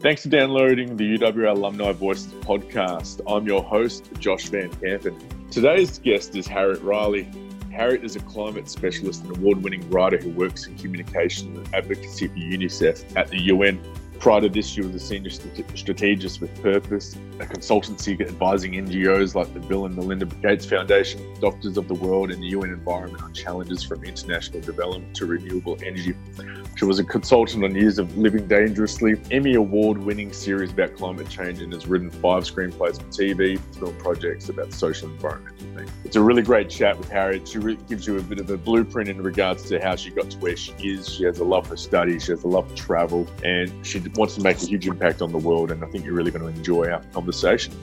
Thanks for downloading the UWA Alumni Voices podcast. I'm your host, Josh Van Kampen. Today's guest is Harriet Riley. Harriet is a climate specialist and award winning writer who works in communication and advocacy for UNICEF at the UN. Prior to this, she was a senior strategist with Purpose, a consultancy advising NGOs like the Bill and Melinda Gates Foundation, Doctors of the World, and the UN Environment on challenges from international development to renewable energy. She was a consultant on Years of Living Dangerously, Emmy Award winning series about climate change, and has written five screenplays for TV, film projects about social environmental things. It's a really great chat with Harriet. She gives you a bit of a blueprint in regards to how she got to where she is. She has a love for study, she has a love for travel, and she wants to make a huge impact on the world. And I think you're really going to enjoy our conversation.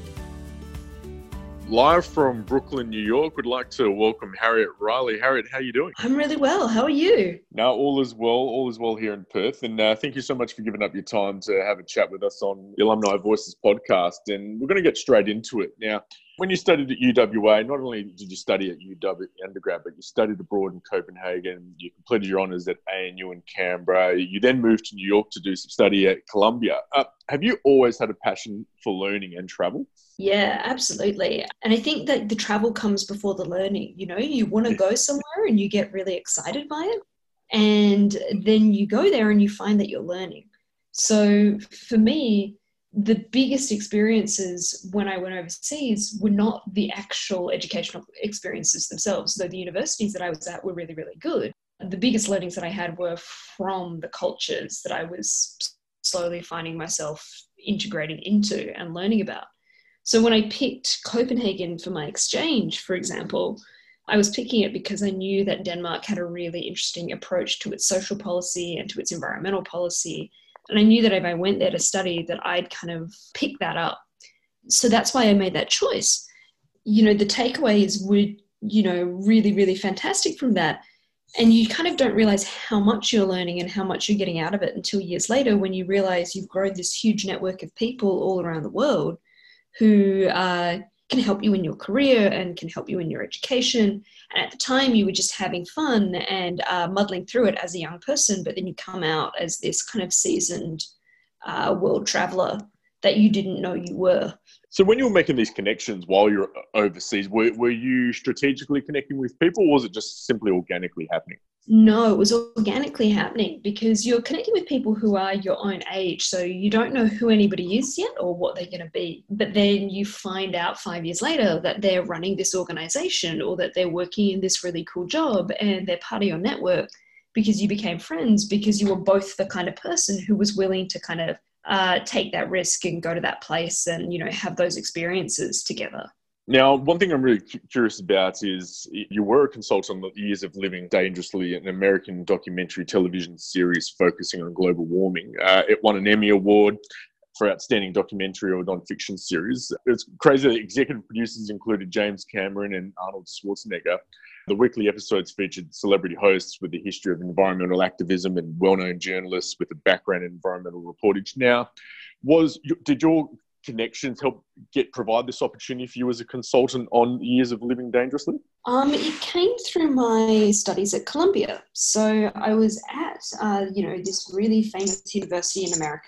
Live from Brooklyn, New York, would like to welcome Harriet Riley. Harriet, how are you doing? I'm really well. How are you? Now, all is well. All is well here in Perth. And uh, thank you so much for giving up your time to have a chat with us on the Alumni Voices podcast. And we're going to get straight into it. Now, when you studied at UWA, not only did you study at UW undergrad, but you studied abroad in Copenhagen. You completed your honours at ANU in Canberra. You then moved to New York to do some study at Columbia. Uh, have you always had a passion for learning and travel? Yeah, absolutely. And I think that the travel comes before the learning. You know, you want to go somewhere and you get really excited by it. And then you go there and you find that you're learning. So for me, the biggest experiences when I went overseas were not the actual educational experiences themselves, though the universities that I was at were really, really good. The biggest learnings that I had were from the cultures that I was slowly finding myself integrating into and learning about. So when I picked Copenhagen for my exchange, for example, I was picking it because I knew that Denmark had a really interesting approach to its social policy and to its environmental policy and I knew that if I went there to study, that I'd kind of pick that up. So that's why I made that choice. You know, the takeaways were, you know, really, really fantastic from that. And you kind of don't realize how much you're learning and how much you're getting out of it until years later when you realize you've grown this huge network of people all around the world who uh, can help you in your career and can help you in your education. And at the time, you were just having fun and uh, muddling through it as a young person, but then you come out as this kind of seasoned uh, world traveler that you didn't know you were. So, when you were making these connections while you're overseas, were, were you strategically connecting with people, or was it just simply organically happening? No, it was organically happening because you're connecting with people who are your own age. So you don't know who anybody is yet or what they're going to be. But then you find out five years later that they're running this organization or that they're working in this really cool job and they're part of your network because you became friends because you were both the kind of person who was willing to kind of uh, take that risk and go to that place and, you know, have those experiences together. Now, one thing I'm really curious about is you were a consultant on the Years of Living Dangerously, an American documentary television series focusing on global warming. Uh, it won an Emmy Award for Outstanding Documentary or Nonfiction Series. It's crazy that executive producers included James Cameron and Arnold Schwarzenegger. The weekly episodes featured celebrity hosts with a history of environmental activism and well known journalists with a background in environmental reportage. Now, was did your connections help get provide this opportunity for you as a consultant on years of living dangerously? Um, it came through my studies at Columbia. So I was at uh, you know this really famous university in America,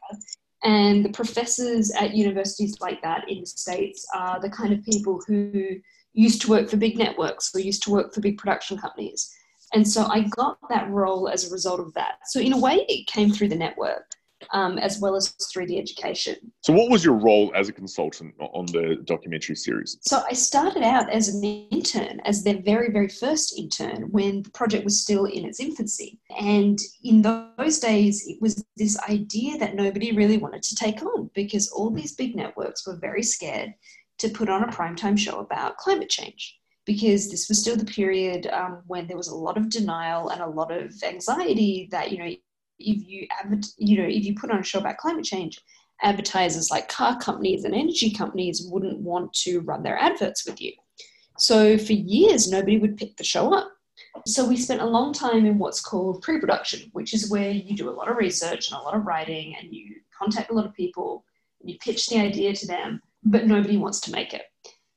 and the professors at universities like that in the states are the kind of people who used to work for big networks or used to work for big production companies. And so I got that role as a result of that. So in a way, it came through the network um, as well as through the education. So, what was your role as a consultant on the documentary series? So, I started out as an intern, as their very, very first intern when the project was still in its infancy. And in those days, it was this idea that nobody really wanted to take on because all these big networks were very scared to put on a primetime show about climate change because this was still the period um, when there was a lot of denial and a lot of anxiety that you know if you you know if you put on a show about climate change advertisers like car companies and energy companies wouldn't want to run their adverts with you. So for years nobody would pick the show up. So we spent a long time in what's called pre-production which is where you do a lot of research and a lot of writing and you contact a lot of people and you pitch the idea to them but nobody wants to make it.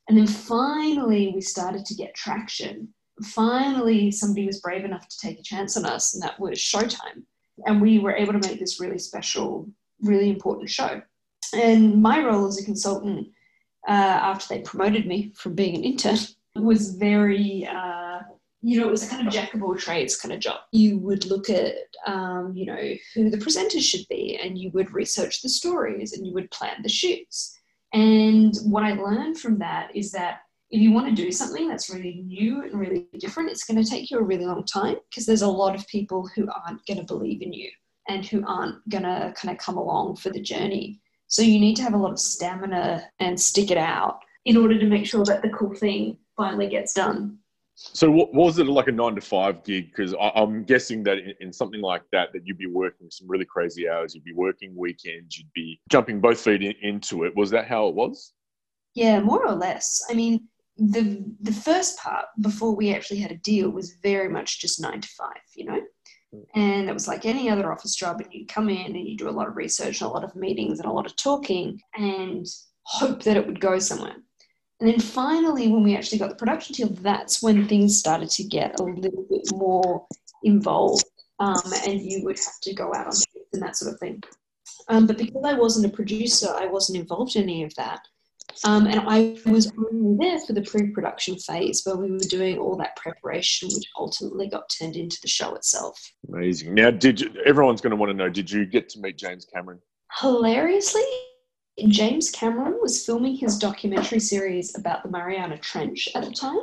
And then finally we started to get traction. Finally somebody was brave enough to take a chance on us and that was showtime and we were able to make this really special really important show. And my role as a consultant, uh, after they promoted me from being an intern, was very, uh, you know, it was a kind of jack of all trades kind of job. You would look at, um, you know, who the presenters should be, and you would research the stories, and you would plan the shoots. And what I learned from that is that if you want to do something that's really new and really different, it's going to take you a really long time because there's a lot of people who aren't going to believe in you and who aren't going to kind of come along for the journey. So you need to have a lot of stamina and stick it out in order to make sure that the cool thing finally gets done. So, what was it like a nine to five gig? Because I'm guessing that in, in, something like that, that you'd be working some really crazy hours. You'd be working weekends. You'd be jumping both feet in, into it. Was that how it was? Yeah, more or less. I mean, the the first part before we actually had a deal was very much just nine to five. You know, and it was like any other office job, and you come in and you do a lot of research and a lot of meetings and a lot of talking and hope that it would go somewhere. And then finally, when we actually got the production deal, that's when things started to get a little bit more involved. Um, and you would have to go out on and that sort of thing. Um, but because I wasn't a producer, I wasn't involved in any of that. Um, and I was only there for the pre production phase where we were doing all that preparation, which ultimately got turned into the show itself. Amazing. Now, did you, everyone's going to want to know did you get to meet James Cameron? Hilariously, James Cameron was filming his documentary series about the Mariana Trench at the time.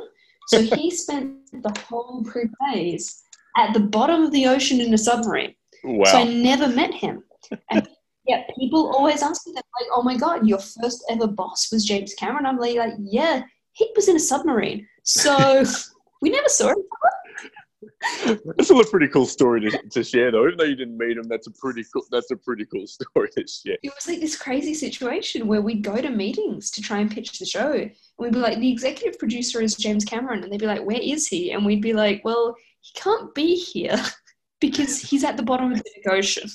So he spent the whole pre phase at the bottom of the ocean in a submarine. Wow. So I never met him. And yeah, people always ask me that, like, oh my God, your first ever boss was James Cameron. I'm like, like yeah, he was in a submarine. So we never saw him. That's a pretty cool story to, to, share, though. Even though you didn't meet him, that's a pretty cool. That's a pretty cool story to share. It was like this crazy situation where we'd go to meetings to try and pitch the show, and we'd be like, "The executive producer is James Cameron," and they'd be like, "Where is he?" And we'd be like, "Well, he can't be here because he's at the bottom of the ocean."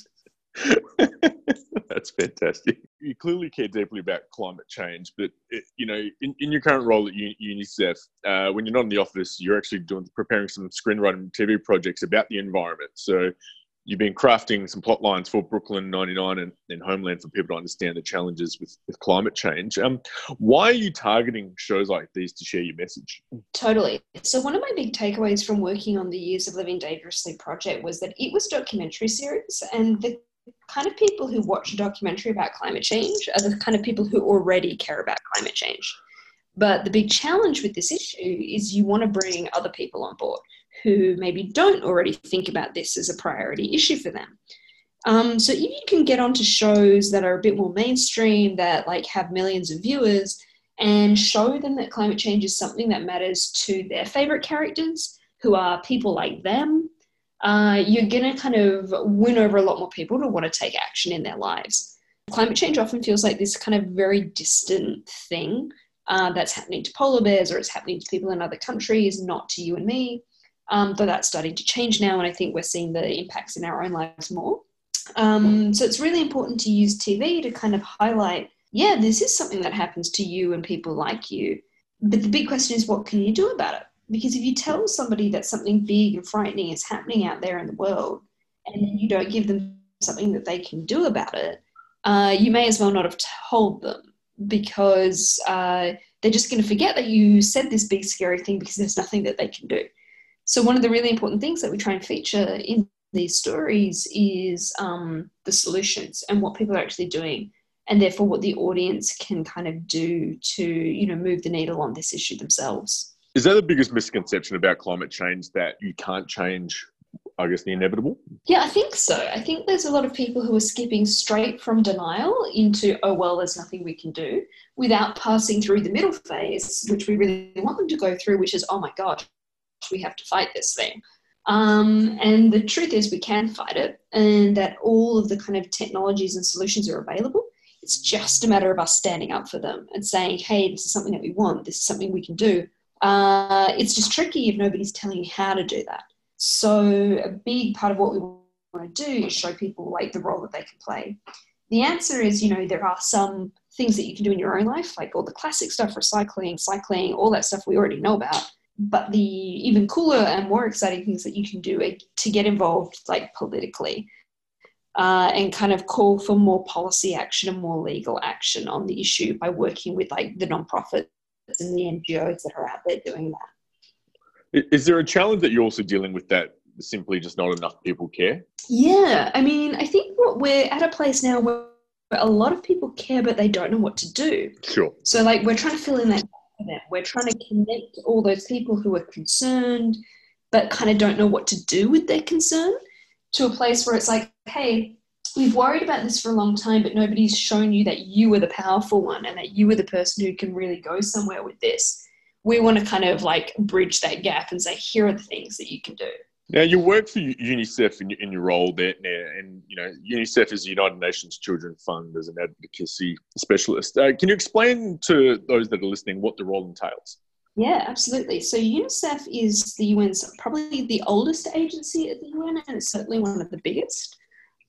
That's fantastic. You clearly care deeply about climate change, but it, you know, in, in your current role at UNICEF, uh, when you're not in the office, you're actually doing preparing some screenwriting TV projects about the environment. So you've been crafting some plot lines for Brooklyn 99 and, and Homeland for people to understand the challenges with, with climate change. Um, why are you targeting shows like these to share your message? Totally. So one of my big takeaways from working on the Years of Living Dangerously project was that it was a documentary series and the kind of people who watch a documentary about climate change are the kind of people who already care about climate change. But the big challenge with this issue is you want to bring other people on board who maybe don't already think about this as a priority issue for them. Um, so if you can get onto shows that are a bit more mainstream, that like have millions of viewers, and show them that climate change is something that matters to their favorite characters, who are people like them, uh, you're going to kind of win over a lot more people to want to take action in their lives. Climate change often feels like this kind of very distant thing uh, that's happening to polar bears or it's happening to people in other countries, not to you and me. Um, but that's starting to change now, and I think we're seeing the impacts in our own lives more. Um, so it's really important to use TV to kind of highlight yeah, this is something that happens to you and people like you. But the big question is, what can you do about it? Because if you tell somebody that something big and frightening is happening out there in the world, and you don't give them something that they can do about it, uh, you may as well not have told them because uh, they're just going to forget that you said this big scary thing because there's nothing that they can do. So, one of the really important things that we try and feature in these stories is um, the solutions and what people are actually doing, and therefore what the audience can kind of do to you know move the needle on this issue themselves. Is that the biggest misconception about climate change that you can't change, I guess, the inevitable? Yeah, I think so. I think there's a lot of people who are skipping straight from denial into, oh, well, there's nothing we can do, without passing through the middle phase, which we really want them to go through, which is, oh my God, we have to fight this thing. Um, and the truth is, we can fight it, and that all of the kind of technologies and solutions are available. It's just a matter of us standing up for them and saying, hey, this is something that we want, this is something we can do uh, it's just tricky if nobody's telling you how to do that. So a big part of what we want to do is show people like the role that they can play. The answer is, you know, there are some things that you can do in your own life, like all the classic stuff, recycling, cycling, all that stuff we already know about. But the even cooler and more exciting things that you can do to get involved, like politically, uh, and kind of call for more policy action and more legal action on the issue by working with like the nonprofits and the NGOs that are out there doing that. Is there a challenge that you're also dealing with that simply just not enough people care? Yeah, I mean, I think we're at a place now where a lot of people care, but they don't know what to do. Sure. So, like, we're trying to fill in that. We're trying to connect all those people who are concerned, but kind of don't know what to do with their concern to a place where it's like, hey, we've worried about this for a long time, but nobody's shown you that you are the powerful one and that you are the person who can really go somewhere with this. We want to kind of like bridge that gap and say, here are the things that you can do. Now, you work for UNICEF in, in your role there, and you know UNICEF is the United Nations Children Fund as an advocacy specialist. Uh, can you explain to those that are listening what the role entails? Yeah, absolutely. So UNICEF is the UN's probably the oldest agency at the UN, and it's certainly one of the biggest.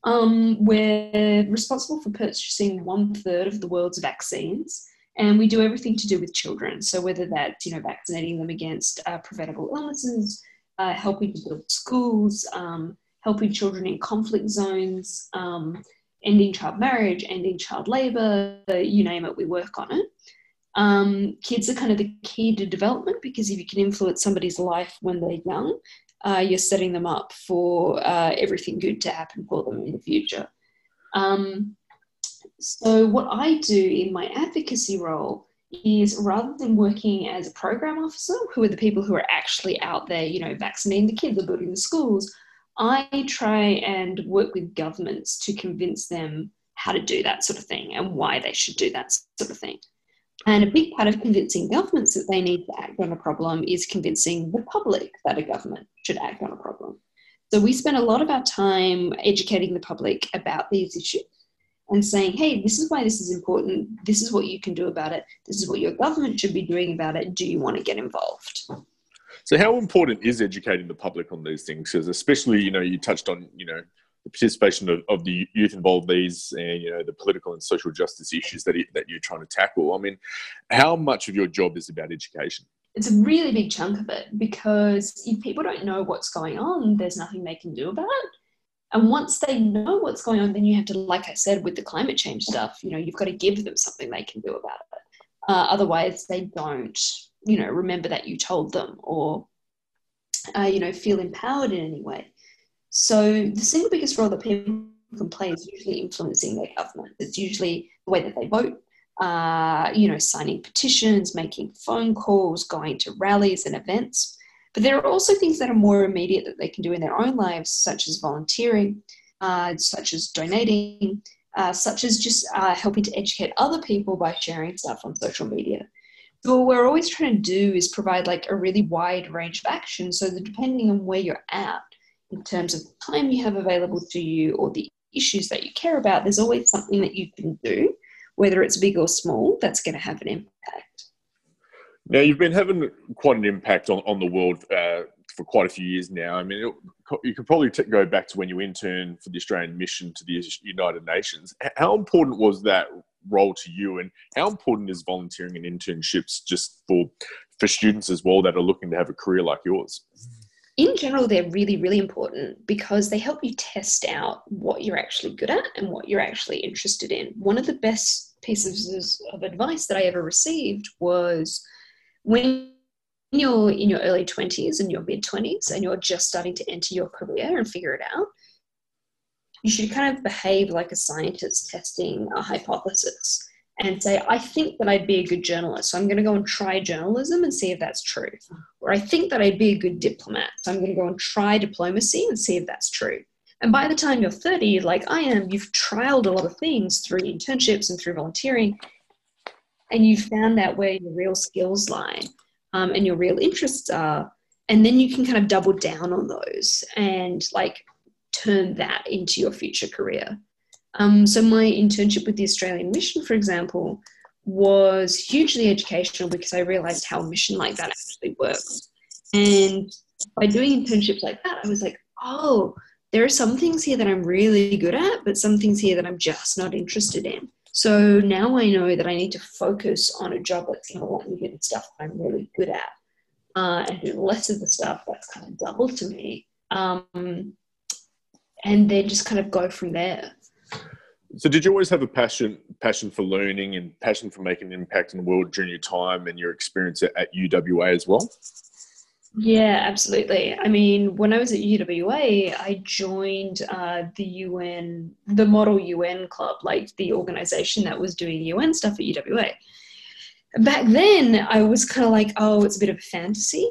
Um, we're responsible for purchasing one third of the world's vaccines, and we do everything to do with children. So whether that's you know vaccinating them against uh, preventable illnesses uh, helping to build schools, um, helping children in conflict zones, um, ending child marriage, ending child labour, you name it, we work on it. Um, kids are kind of the key to development because if you can influence somebody's life when they're young, uh, you're setting them up for uh, everything good to happen for them in the future. Um, so, what I do in my advocacy role is rather than working as a program officer, who are the people who are actually out there, you know, vaccinating the kids or building the schools, I try and work with governments to convince them how to do that sort of thing and why they should do that sort of thing. And a big part of convincing governments that they need to act on a problem is convincing the public that a government should act on a problem. So we spend a lot of our time educating the public about these issues and saying, hey, this is why this is important. This is what you can do about it. This is what your government should be doing about it. Do you want to get involved? So, how important is educating the public on these things? Because, especially, you know, you touched on, you know, the participation of, of the youth involved these and you know the political and social justice issues that that you're trying to tackle. I mean, how much of your job is about education? It's a really big chunk of it because if people don't know what's going on, there's nothing they can do about it. And once they know what's going on, then you have to, like I said, with the climate change stuff, you know, you've got to give them something they can do about it. Uh, otherwise, they don't, you know, remember that you told them or, uh, you know, feel empowered in any way. So the single biggest role that people can play is usually influencing their government. It's usually the way that they vote, uh, you know, signing petitions, making phone calls, going to rallies and events. But there are also things that are more immediate that they can do in their own lives, such as volunteering, uh, such as donating, uh, such as just uh, helping to educate other people by sharing stuff on social media. So what we're always trying to do is provide like a really wide range of action so that depending on where you're at in terms of the time you have available to you or the issues that you care about, there's always something that you can do, whether it's big or small, that's going to have an impact. Now, you've been having quite an impact on, on the world uh, for quite a few years now. I mean, you could probably t- go back to when you interned for the Australian mission to the United Nations. How important was that role to you, and how important is volunteering and internships just for for students as well that are looking to have a career like yours? In general, they're really, really important because they help you test out what you're actually good at and what you're actually interested in. One of the best pieces of advice that I ever received was when you're in your early 20s and your mid 20s and you're just starting to enter your career and figure it out, you should kind of behave like a scientist testing a hypothesis and say, I think that I'd be a good journalist, so I'm going to go and try journalism and see if that's true. Or I think that I'd be a good diplomat, so I'm going to go and try diplomacy and see if that's true. And by the time you're 30, like I am, you've trialed a lot of things through internships and through volunteering, and you've found out where your real skills lie um, and your real interests are and then you can kind of double down on those and like turn that into your future career um, so my internship with the australian mission for example was hugely educational because i realized how a mission like that actually works and by doing internships like that i was like oh there are some things here that i'm really good at but some things here that i'm just not interested in so now I know that I need to focus on a job that's going to let me to do the stuff I'm really good at uh, and do less of the stuff that's kind of double to me. Um, and then just kind of go from there. So, did you always have a passion passion for learning and passion for making an impact in the world during your time and your experience at, UWA as well? Yeah, absolutely. I mean, when I was at UWA, I joined uh, the UN, the Model UN Club, like the organization that was doing UN stuff at UWA. Back then, I was kind of like, oh, it's a bit of a fantasy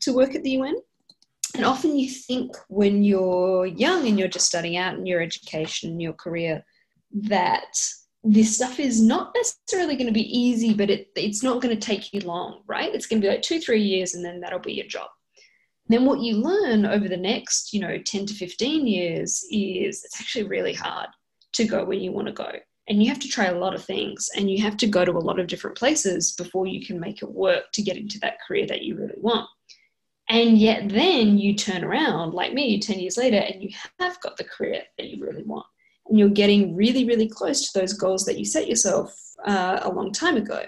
to work at the UN. And often you think when you're young and you're just starting out in your education your career that this stuff is not necessarily going to be easy, but it, it's not going to take you long, right? It's going to be like two, three years, and then that'll be your job. then what you learn over the next, you know, 10 to 15 years is it's actually really hard to go where you want to go. And you have to try a lot of things and you have to go to a lot of different places before you can make it work to get into that career that you really want. And yet then you turn around like me 10 years later and you have got the career that you really want and you're getting really, really close to those goals that you set yourself uh, a long time ago.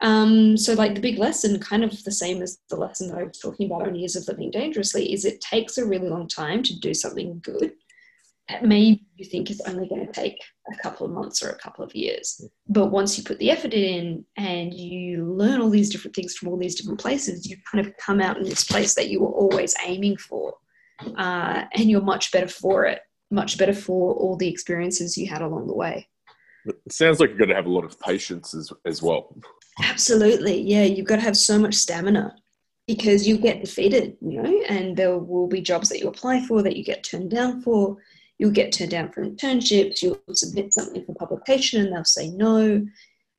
Um, so, like the big lesson, kind of the same as the lesson that I was talking about on Years of Living Dangerously, is it takes a really long time to do something good that maybe you think is only going to take a couple of months or a couple of years. But once you put the effort in and you learn all these different things from all these different places, you kind of come out in this place that you were always aiming for. Uh, and you're much better for it much better for all the experiences you had along the way. It sounds like you've got to have a lot of patience as, as well. Absolutely. Yeah, you've got to have so much stamina because you get defeated, you know, and there will be jobs that you apply for that you get turned down for. You'll get turned down for internships. You'll submit something for publication and they'll say no.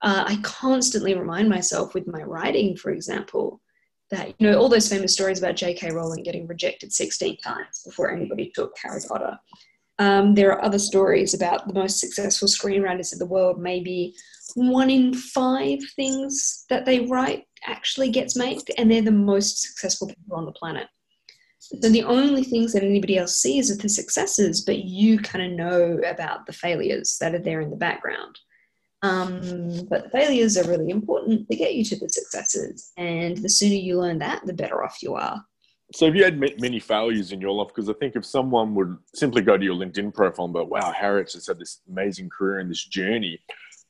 Uh, I constantly remind myself with my writing, for example, that, you know, all those famous stories about J.K. Rowling getting rejected 16 times before anybody took Harry Potter. Um, there are other stories about the most successful screenwriters in the world. Maybe one in five things that they write actually gets made, and they're the most successful people on the planet. So the only things that anybody else sees are the successes, but you kind of know about the failures that are there in the background. Um, but the failures are really important to get you to the successes, and the sooner you learn that, the better off you are so have you had many failures in your life? Because I think if someone would simply go to your LinkedIn profile and go, wow, Harriet just had this amazing career and this journey.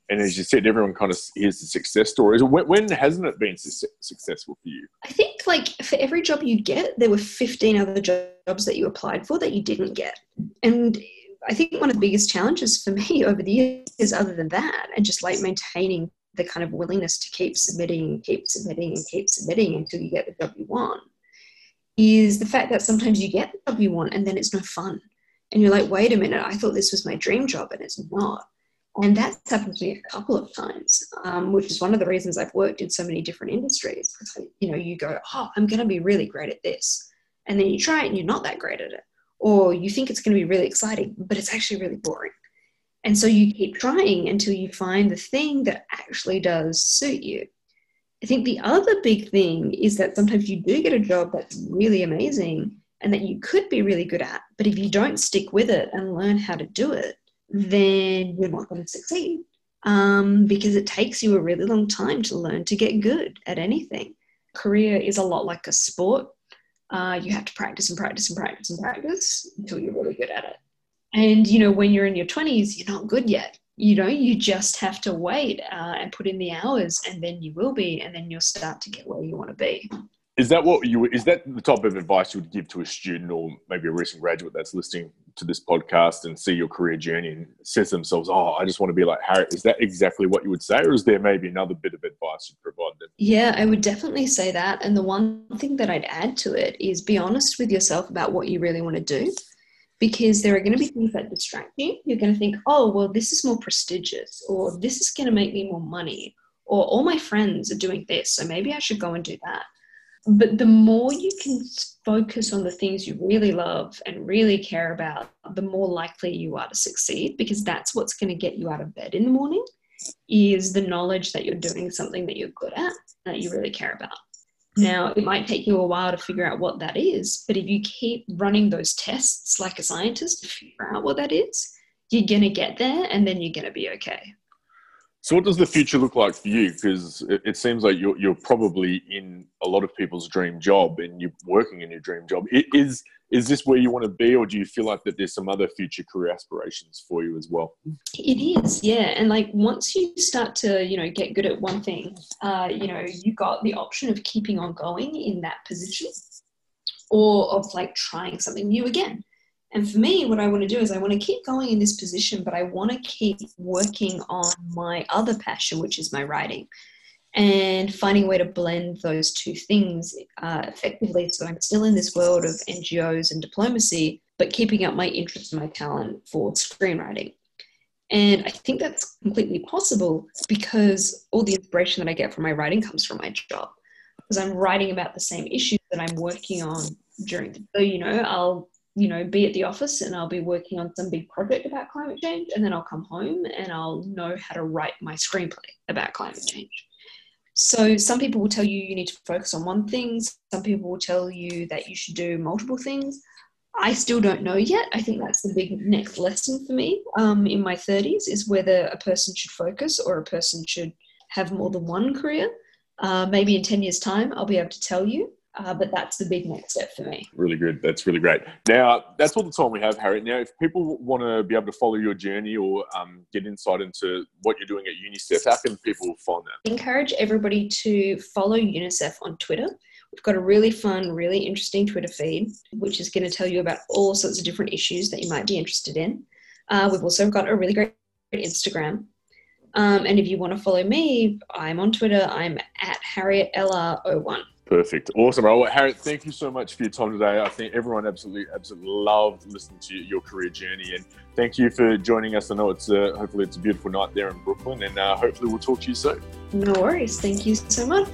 And as you said, everyone kind of hears the success stories. When, when hasn't it been su- successful for you? I think like for every job you get, there were 15 other jobs that you applied for that you didn't get. And I think one of the biggest challenges for me over the years, other than that, and just like maintaining the kind of willingness to keep submitting, keep submitting, and keep submitting until you get the job you want is the fact that sometimes you get the job you want and then it's no fun. And you're like, wait a minute, I thought this was my dream job and it's not. And that's happened to me a couple of times, um, which is one of the reasons I've worked in so many different industries. Because, you know, you go, oh, I'm going to be really great at this. And then you try it and you're not that great at it. Or you think it's going to be really exciting, but it's actually really boring. And so you keep trying until you find the thing that actually does suit you. I think the other big thing is that sometimes you do get a job that's really amazing and that you could be really good at, but if you don't stick with it and learn how to do it, then you're not going to succeed um, because it takes you a really long time to learn to get good at anything. Career is a lot like a sport. Uh, you have to practice and practice and practice and practice until you're really good at it. And you know, when you're in your 20s, you're not good yet you know you just have to wait uh, and put in the hours and then you will be and then you'll start to get where you want to be. Is that what you is that the type of advice you would give to a student or maybe a recent graduate that's listening to this podcast and see your career journey and says to themselves oh i just want to be like harry is that exactly what you would say or is there maybe another bit of advice you'd provide them? Yeah i would definitely say that and the one thing that i'd add to it is be honest with yourself about what you really want to do because there are going to be things that distract you. You're going to think, oh, well, this is more prestigious, or this is going to make me more money, or all my friends are doing this, so maybe I should go and do that. But the more you can focus on the things you really love and really care about, the more likely you are to succeed because that's what's going to get you out of bed in the morning is the knowledge that you're doing something that you're good at that you really care about. Now, it might take you a while to figure out what that is, but if you keep running those tests like a scientist to figure out what that is, you're going to get there and then you're going to be okay. So, what does the future look like for you? Because it, seems like you're, you're probably in a lot of people's dream job and you're working in your dream job. It is is this where you want to be, or do you feel like that there's some other future career aspirations for you as well? It is, yeah. And like once you start to, you know, get good at one thing, uh, you know, you got the option of keeping on going in that position, or of like trying something new again. And for me, what I want to do is I want to keep going in this position, but I want to keep working on my other passion, which is my writing, and finding a way to blend those two things uh, effectively so I'm still in this world of NGOs and diplomacy, but keeping up my interest and my talent for screenwriting. And I think that's completely possible because all the inspiration that I get from my writing comes from my job. Because I'm writing about the same issues that I'm working on during the. You know, I'll you know, be at the office and I'll be working on some big project about climate change, and then I'll come home and I'll know how to write my screenplay about climate change. So, some people will tell you you need to focus on one thing, some people will tell you that you should do multiple things. I still don't know yet. I think that's the big next lesson for me um, in my 30s is whether a person should focus or a person should have more than one career. Uh, maybe in 10 years' time, I'll be able to tell you. Uh, but that's the big next step for me. Really good. That's really great. Now, that's all the time we have, Harriet. Now, if people want to be able to follow your journey or um, get insight into what you're doing at UNICEF, how can people find that? Encourage everybody to follow UNICEF on Twitter. We've got a really fun, really interesting Twitter feed, which is going to tell you about all sorts of different issues that you might be interested in. Uh, we've also got a really great Instagram. Um, and if you want to follow me, I'm on Twitter. I'm at Harriet LR01. Perfect. Awesome. Well, Harriet, thank you so much for your time today. I think everyone absolutely, absolutely loved listening to your career journey. And thank you for joining us. I know it's uh, hopefully it's a beautiful night there in Brooklyn, and uh, hopefully we'll talk to you soon. No worries. Thank you so much.